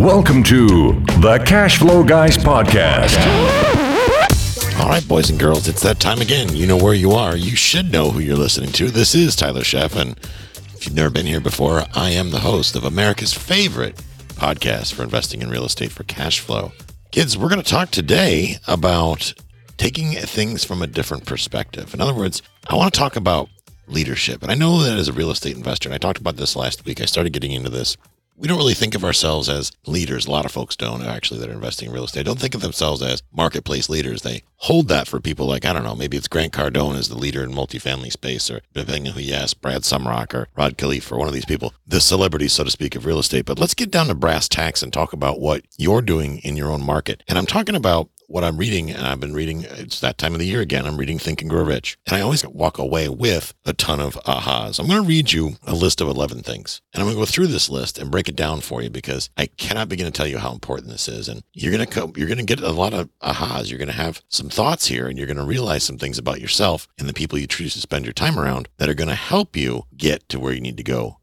Welcome to the Cash Flow Guys Podcast. All right, boys and girls, it's that time again. You know where you are. You should know who you're listening to. This is Tyler Sheff, and if you've never been here before, I am the host of America's favorite podcast for investing in real estate for cash flow. Kids, we're going to talk today about taking things from a different perspective. In other words, I want to talk about leadership. And I know that as a real estate investor, and I talked about this last week, I started getting into this we don't really think of ourselves as leaders. A lot of folks don't actually that are investing in real estate. Don't think of themselves as marketplace leaders. They hold that for people like, I don't know, maybe it's Grant Cardone as the leader in multifamily space, or depending on who you ask, Brad Sumrok or Rod Khleif or one of these people, the celebrities, so to speak, of real estate. But let's get down to brass tacks and talk about what you're doing in your own market. And I'm talking about what I'm reading, and I've been reading, it's that time of the year again. I'm reading Think and Grow Rich. And I always walk away with a ton of ahas. I'm going to read you a list of 11 things. And I'm going to go through this list and break it down for you because I cannot begin to tell you how important this is. And you're going to come, you're going to get a lot of ahas. You're going to have some thoughts here and you're going to realize some things about yourself and the people you choose to spend your time around that are going to help you get to where you need to go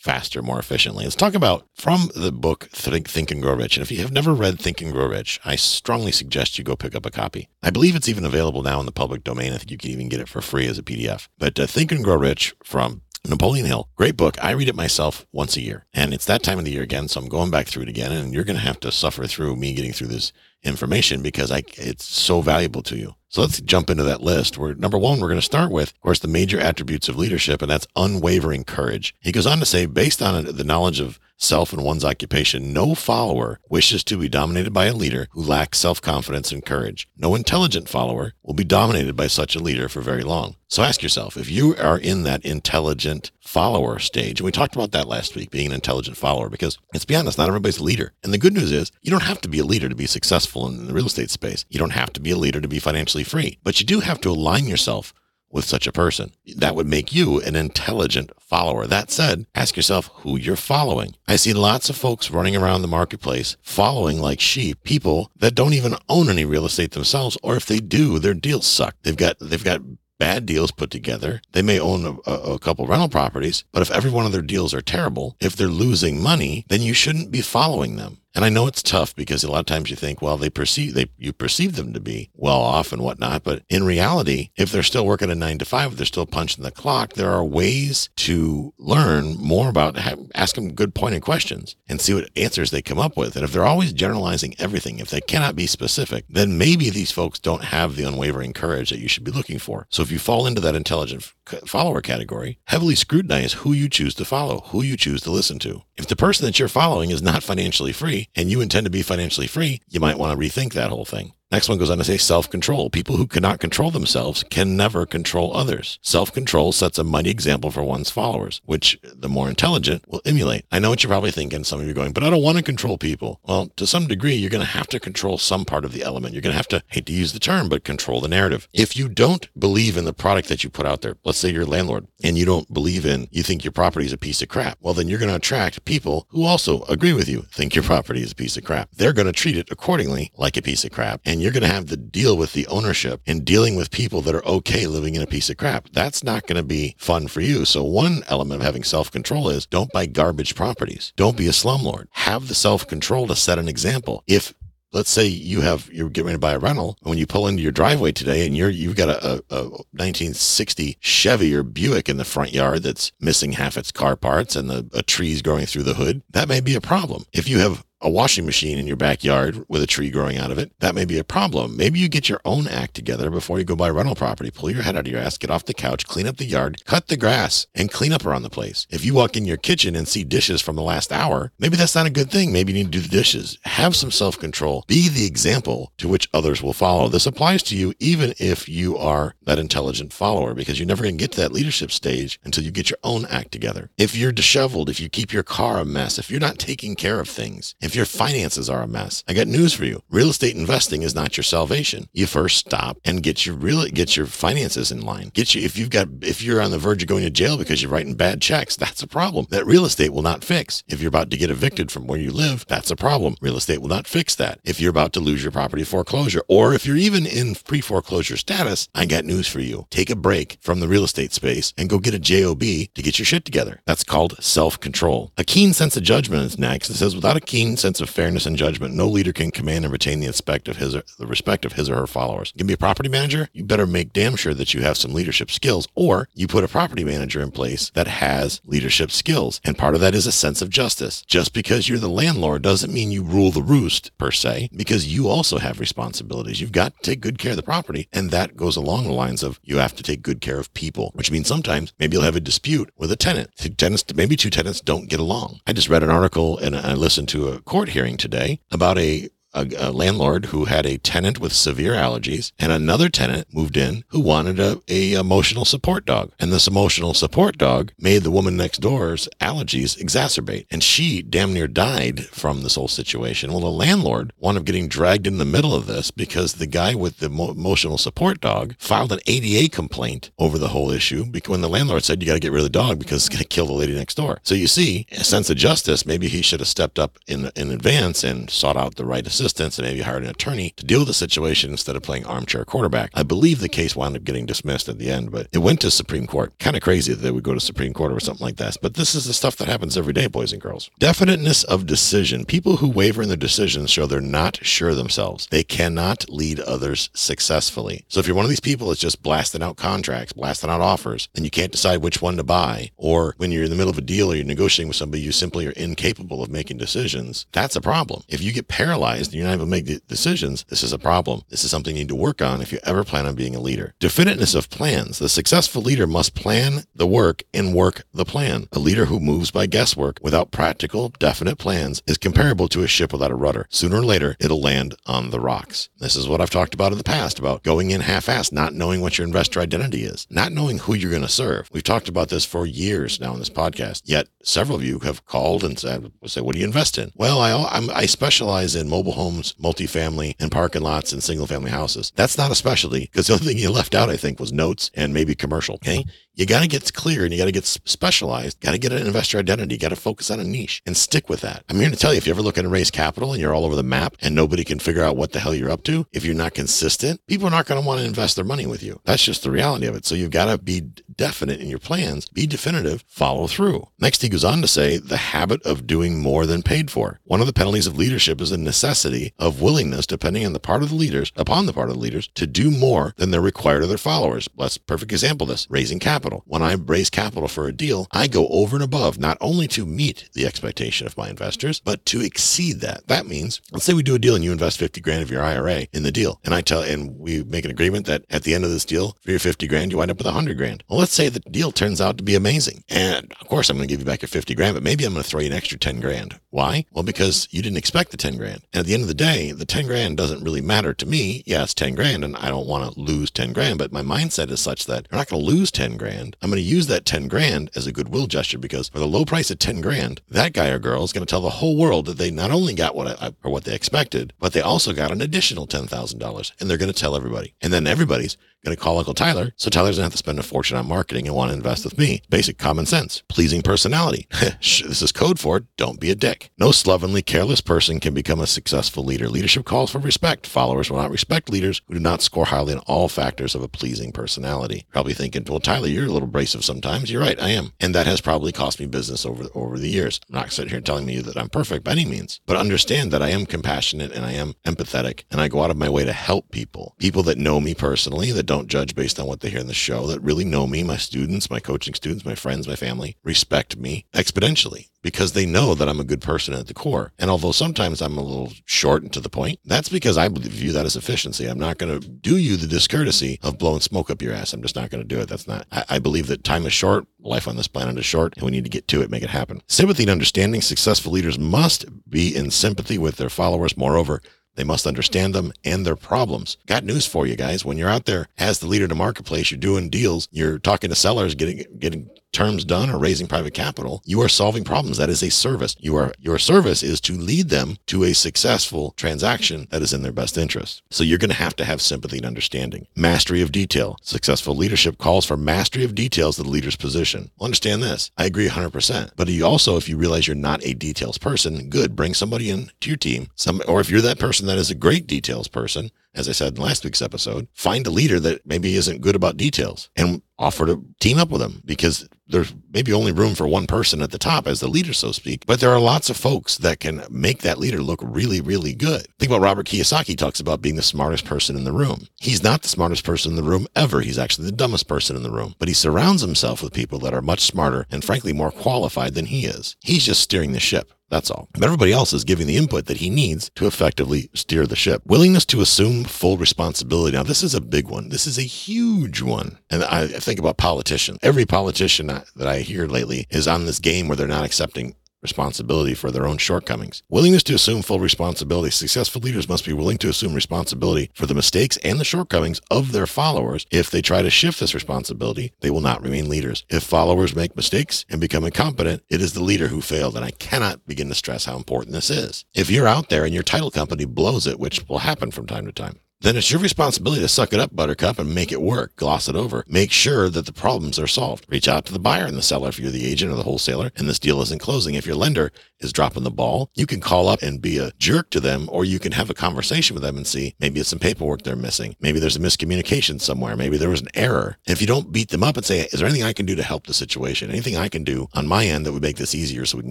faster, more efficiently. Let's talk about from the book Think, Think and Grow Rich. And if you have never read Think and Grow Rich, I strongly suggest you go pick up a copy. I believe it's even available now in the public domain. I think you can even get it for free as a PDF. But uh, Think and Grow Rich from Napoleon Hill, great book. I read it myself once a year. And it's that time of the year again. So I'm going back through it again. And you're going to have to suffer through me getting through this information because I, it's so valuable to you. So let's jump into that list. Where number one, we're going to start with, of course, the major attributes of leadership, and that's unwavering courage. He goes on to say, based on the knowledge of self and one's occupation, no follower wishes to be dominated by a leader who lacks self confidence and courage. No intelligent follower will be dominated by such a leader for very long. So ask yourself if you are in that intelligent follower stage, and we talked about that last week, being an intelligent follower, because let's be honest, not everybody's a leader. And the good news is you don't have to be a leader to be successful in the real estate space. You don't have to be a leader to be financially free, but you do have to align yourself with such a person. That would make you an intelligent follower. That said, ask yourself who you're following. I see lots of folks running around the marketplace following like sheep people that don't even own any real estate themselves, or if they do, their deals suck. They've got they've got bad deals put together. They may own a, a, couple rental properties, but if every one of their deals are terrible, if they're losing money, then you shouldn't be following them. And I know it's tough because a lot of times you think, well, they perceive they you perceive them to be well off and whatnot, but in reality, if they're still working a nine to five, they're still punching the clock, there are ways to learn more about ask them good pointed questions and see what answers they come up with. And if they're always generalizing everything, if they cannot be specific, then maybe these folks don't have the unwavering courage that you should be looking for. So if you fall into that intelligent follower category, heavily scrutinize who you choose to follow, who you choose to listen to. If the person that you're following is not financially free and you intend to be financially free, you might want to rethink that whole thing. Next one goes on to say self control. People who cannot control themselves can never control others. Self control sets a mighty example for one's followers, which the more intelligent will emulate. I know what you're probably thinking. Some of you are going, but I don't want to control people. Well, to some degree, you're going to have to control some part of the element. You're going to have to, hate to use the term, but control the narrative. If you don't believe in the product that you put out there, let's say you're a landlord and you don't believe in, you think your property is a piece of crap. Well, then you're going to attract people who also agree with you, think your property is a piece of crap. They're going to treat it accordingly like a piece of crap. And you're going to have to deal with the ownership and dealing with people that are okay living in a piece of crap. That's not going to be fun for you. So one element of having self-control is don't buy garbage properties. Don't be a slumlord. Have the self-control to set an example. If let's say you have you're getting ready to buy a rental and when you pull into your driveway today and you're you've got a, a, a, 1960 chevy or buick in the front yard that's missing half its car parts and the, a tree's growing through the hood that may be a problem if you have a washing machine in your backyard with a tree growing out of it, that may be a problem. Maybe you get your own act together before you go buy rental property. Pull your head out of your ass, get off the couch, clean up the yard, cut the grass, and clean up around the place. If you walk in your kitchen and see dishes from the last hour, maybe that's not a good thing. Maybe you need to do the dishes. Have some self control. Be the example to which others will follow. This applies to you even if you are that intelligent follower because you're never going to get to that leadership stage until you get your own act together. If you're disheveled, if you keep your car a mess, if you're not taking care of things, if if your finances are a mess, I got news for you. Real estate investing is not your salvation. You first stop and get your real get your finances in line. Get you if you've got if you're on the verge of going to jail because you're writing bad checks, that's a problem that real estate will not fix. If you're about to get evicted from where you live, that's a problem. Real estate will not fix that. If you're about to lose your property foreclosure or if you're even in pre-foreclosure status, I got news for you. Take a break from the real estate space and go get a JOB to get your shit together. That's called self-control. A keen sense of judgment is next. It says without a keen sense of fairness and judgment, no leader can command and retain the respect of his or, the respect of his or her followers. You can be a property manager, you better make damn sure that you have some leadership skills, or you put a property manager in place that has leadership skills. And part of that is a sense of justice. Just because you're the landlord doesn't mean you rule the roost per se, because you also have responsibilities. You've got to take good care of the property, and that goes along the lines of you have to take good care of people, which means sometimes maybe you'll have a dispute with a tenant. Tenants, maybe two tenants don't get along. I just read an article and I listened to a court hearing today about a a, a, landlord who had a tenant with severe allergies and another tenant moved in who wanted a, a emotional support dog. And this emotional support dog made the woman next door's allergies exacerbate. And she damn near died from this whole situation. Well, the landlord wound up getting dragged in the middle of this because the guy with the mo- emotional support dog filed an ADA complaint over the whole issue because when the landlord said you got to get rid of the dog because it's going to kill the lady next door. So you see, a sense of justice, maybe he should have stepped up in, in advance and sought out the right and maybe hired an attorney to deal with the situation instead of playing armchair quarterback. I believe the case wound up getting dismissed at the end, but it went to Supreme Court. Kind of crazy that they would go to Supreme Court or something like that. But this is the stuff that happens every day, boys and girls. Definiteness of decision. People who waver in their decisions show they're not sure themselves. They cannot lead others successfully. So if you're one of these people that's just blasting out contracts, blasting out offers, and you can't decide which one to buy, or when you're in the middle of a deal or you're negotiating with somebody, you simply are incapable of making decisions, that's a problem. If you get paralyzed and you're not able to make decisions, this is a problem. This is something you need to work on if you ever plan on being a leader. Definiteness of plans. The successful leader must plan the work and work the plan. A leader who moves by guesswork without practical, definite plans is comparable to a ship without a rudder. Sooner or later, it'll land on the rocks. This is what I've talked about in the past about going in half-assed, not knowing what your investor identity is, not knowing who you're going to serve. We've talked about this for years now in this podcast. Yet several of you have called and said, "Say, what do you invest in?" Well, I I'm, I specialize in mobile homes, multifamily, and parking lots and single family houses. That's not a specialty because the only thing you left out, I think, was notes and maybe commercial. Okay. You got to get clear and you got to get specialized. Got to get an investor identity. Got to focus on a niche and stick with that. I'm here to tell you if you're ever looking to raise capital and you're all over the map and nobody can figure out what the hell you're up to, if you're not consistent, people are not going to want to invest their money with you. That's just the reality of it. So you've got to be definite in your plans, be definitive, follow through. Next, he goes on to say the habit of doing more than paid for. One of the penalties of leadership is a necessity of willingness, depending on the part of the leaders, upon the part of the leaders, to do more than they're required of their followers. That's a perfect example this raising capital. When I raise capital for a deal, I go over and above not only to meet the expectation of my investors, but to exceed that. That means, let's say we do a deal and you invest 50 grand of your IRA in the deal. And I tell, and we make an agreement that at the end of this deal, for your 50 grand, you wind up with 100 grand. Well, let's say the deal turns out to be amazing. And of course, I'm going to give you back your 50 grand, but maybe I'm going to throw you an extra 10 grand. Why? Well, because you didn't expect the 10 grand. And at the end of the day, the 10 grand doesn't really matter to me. Yeah, it's 10 grand and I don't want to lose 10 grand, but my mindset is such that I'm not going to lose 10 grand. I'm going to use that 10 grand as a goodwill gesture because for the low price of 10 grand, that guy or girl is going to tell the whole world that they not only got what I, or what they expected, but they also got an additional $10,000 and they're going to tell everybody. And then everybody's going to call Uncle Tyler. So Tyler's to have to spend a fortune on marketing and want to invest with me. Basic common sense, pleasing personality. this is code for don't be a dick. No slovenly, careless person can become a successful leader. Leadership calls for respect. Followers will not respect leaders who do not score highly in all factors of a pleasing personality. Probably thinking, well, Tyler, you're a little abrasive sometimes. You're right. I am. And that has probably cost me business over, over the years. I'm not sitting here telling you that I'm perfect by any means, but understand that I am compassionate and I am empathetic and I go out of my way to help people, people that know me personally, that don't judge based on what they hear in the show, that really know me, my students, my coaching students, my friends, my family, respect me exponentially because they know that I'm a good person at the core. And although sometimes I'm a little short and to the point, that's because I view that as efficiency. I'm not going to do you the discourtesy of blowing smoke up your ass. I'm just not going to do it. That's not, I, I believe that time is short, life on this planet is short, and we need to get to it, make it happen. Sympathy and understanding successful leaders must be in sympathy with their followers. Moreover, they must understand them and their problems. Got news for you guys. When you're out there as the leader in the marketplace, you're doing deals, you're talking to sellers, getting getting terms done or raising private capital, you are solving problems. That is a service. You are, your service is to lead them to a successful transaction that is in their best interest. So you're going to have to have sympathy and understanding. Mastery of detail. Successful leadership calls for mastery of details of the leader's position. Well, understand this. I agree 100%. But you also, if you realize you're not a details person, good, bring somebody in to your team. Some, or if you're that person that is a great details person, as I said in last week's episode, find a leader that maybe isn't good about details and offer to team up with them because there's maybe only room for one person at the top as the leader, so to speak. But there are lots of folks that can make that leader look really, really good. Think about Robert Kiyosaki talks about being the smartest person in the room. He's not the smartest person in the room ever. He's actually the dumbest person in the room, but he surrounds himself with people that are much smarter and frankly more qualified than he is. He's just steering the ship. That's all. But everybody else is giving the input that he needs to effectively steer the ship. Willingness to assume full responsibility. Now, this is a big one. This is a huge one. And I think about politicians. Every politician that I hear lately is on this game where they're not accepting responsibility for their own shortcomings. Willingness to assume full responsibility. Successful leaders must be willing to assume responsibility for the mistakes and the shortcomings of their followers. If they try to shift this responsibility, they will not remain leaders. If followers make mistakes and become incompetent, it is the leader who failed. And I cannot begin to stress how important this is. If you're out there and your title company blows it, which will happen from time to time, then it's your responsibility to suck it up, Buttercup, and make it work. Gloss it over. Make sure that the problems are solved. Reach out to the buyer and the seller if you're the agent or the wholesaler and this deal isn't closing. If your lender is dropping the ball, you can call up and be a jerk to them, or you can have a conversation with them and see maybe it's some paperwork they're missing. Maybe there's a miscommunication somewhere. Maybe there was an error. And if you don't beat them up and say, is there anything I can do to help the situation? Anything I can do on my end that would make this easier so we can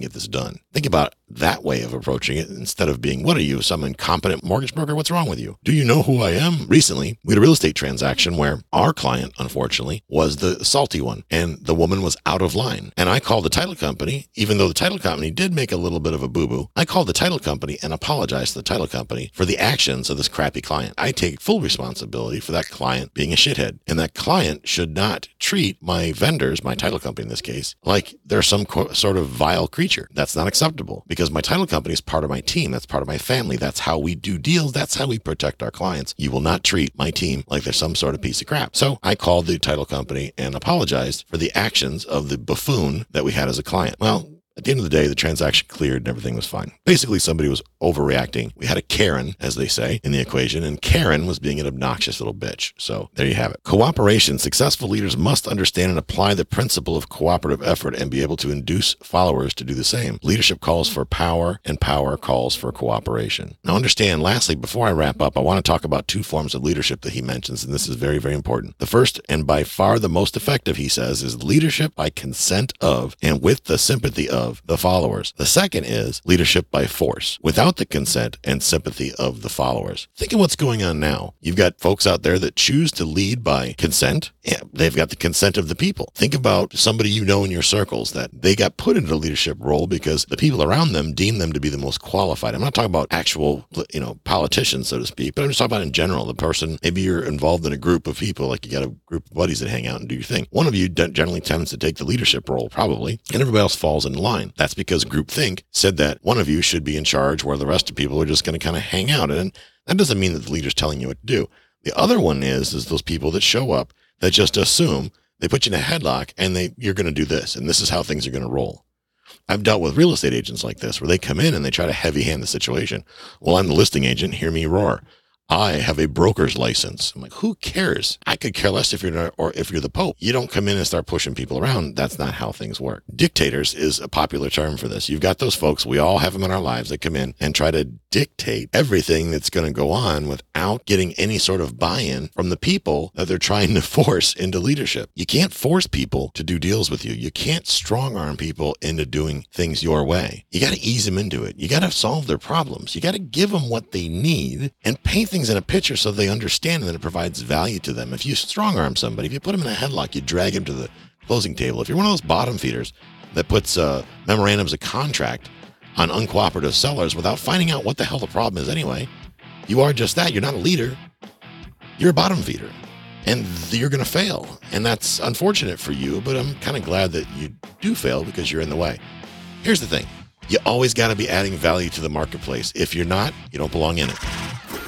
get this done? Think about that way of approaching it instead of being, what are you, some incompetent mortgage broker? What's wrong with you? Do you know who I am? Recently, we had a real estate transaction where our client, unfortunately, was the salty one and the woman was out of line. And I called the title company, even though the title company did make a little bit of a boo boo. I called the title company and apologized to the title company for the actions of this crappy client. I take full responsibility for that client being a shithead. And that client should not treat my vendors, my title company in this case, like they're some co- sort of vile creature. That's not acceptable because my title company is part of my team. That's part of my family. That's how we do deals. That's how we protect our clients. You will not treat my team like they're some sort of piece of crap. So I called the title company and apologized for the actions of the buffoon that we had as a client. Well, at the end of the day, the transaction cleared and everything was fine. Basically, somebody was overreacting. We had a Karen, as they say, in the equation, and Karen was being an obnoxious little bitch. So there you have it. Cooperation. Successful leaders must understand and apply the principle of cooperative effort and be able to induce followers to do the same. Leadership calls for power, and power calls for cooperation. Now, understand, lastly, before I wrap up, I want to talk about two forms of leadership that he mentions, and this is very, very important. The first, and by far the most effective, he says, is leadership by consent of and with the sympathy of the followers. The second is leadership by force, without the consent and sympathy of the followers. Think of what's going on now. You've got folks out there that choose to lead by consent. Yeah, they've got the consent of the people. Think about somebody you know in your circles that they got put into a leadership role because the people around them deem them to be the most qualified. I'm not talking about actual, you know, politicians, so to speak, but I'm just talking about in general. The person, maybe you're involved in a group of people, like you got a group of buddies that hang out and do your thing. One of you generally tends to take the leadership role, probably, and everybody else falls in line. That's because groupthink said that one of you should be in charge where the rest of people are just going to kind of hang out. And that doesn't mean that the leader's telling you what to do. The other one is, is those people that show up that just assume they put you in a headlock and they, you're going to do this. And this is how things are going to roll. I've dealt with real estate agents like this where they come in and they try to heavy hand the situation. Well, I'm the listing agent. Hear me roar. I have a broker's license. I'm like, who cares? I could care less if you're or if you're the Pope. You don't come in and start pushing people around. That's not how things work. Dictators is a popular term for this. You've got those folks. We all have them in our lives that come in and try to dictate everything that's going to go on without getting any sort of buy-in from the people that they're trying to force into leadership. You can't force people to do deals with you. You can't strong arm people into doing things your way. You got to ease them into it. You got to solve their problems. You got to give them what they need and paint things in a picture so they understand that it provides value to them. If you strong arm somebody, if you put them in a headlock, you drag them to the closing table. If you're one of those bottom feeders that puts uh, memorandums of contract on uncooperative sellers without finding out what the hell the problem is anyway, you are just that. You're not a leader. You're a bottom feeder. And you're going to fail. And that's unfortunate for you, but I'm kind of glad that you do fail because you're in the way. Here's the thing you always got to be adding value to the marketplace. If you're not, you don't belong in it.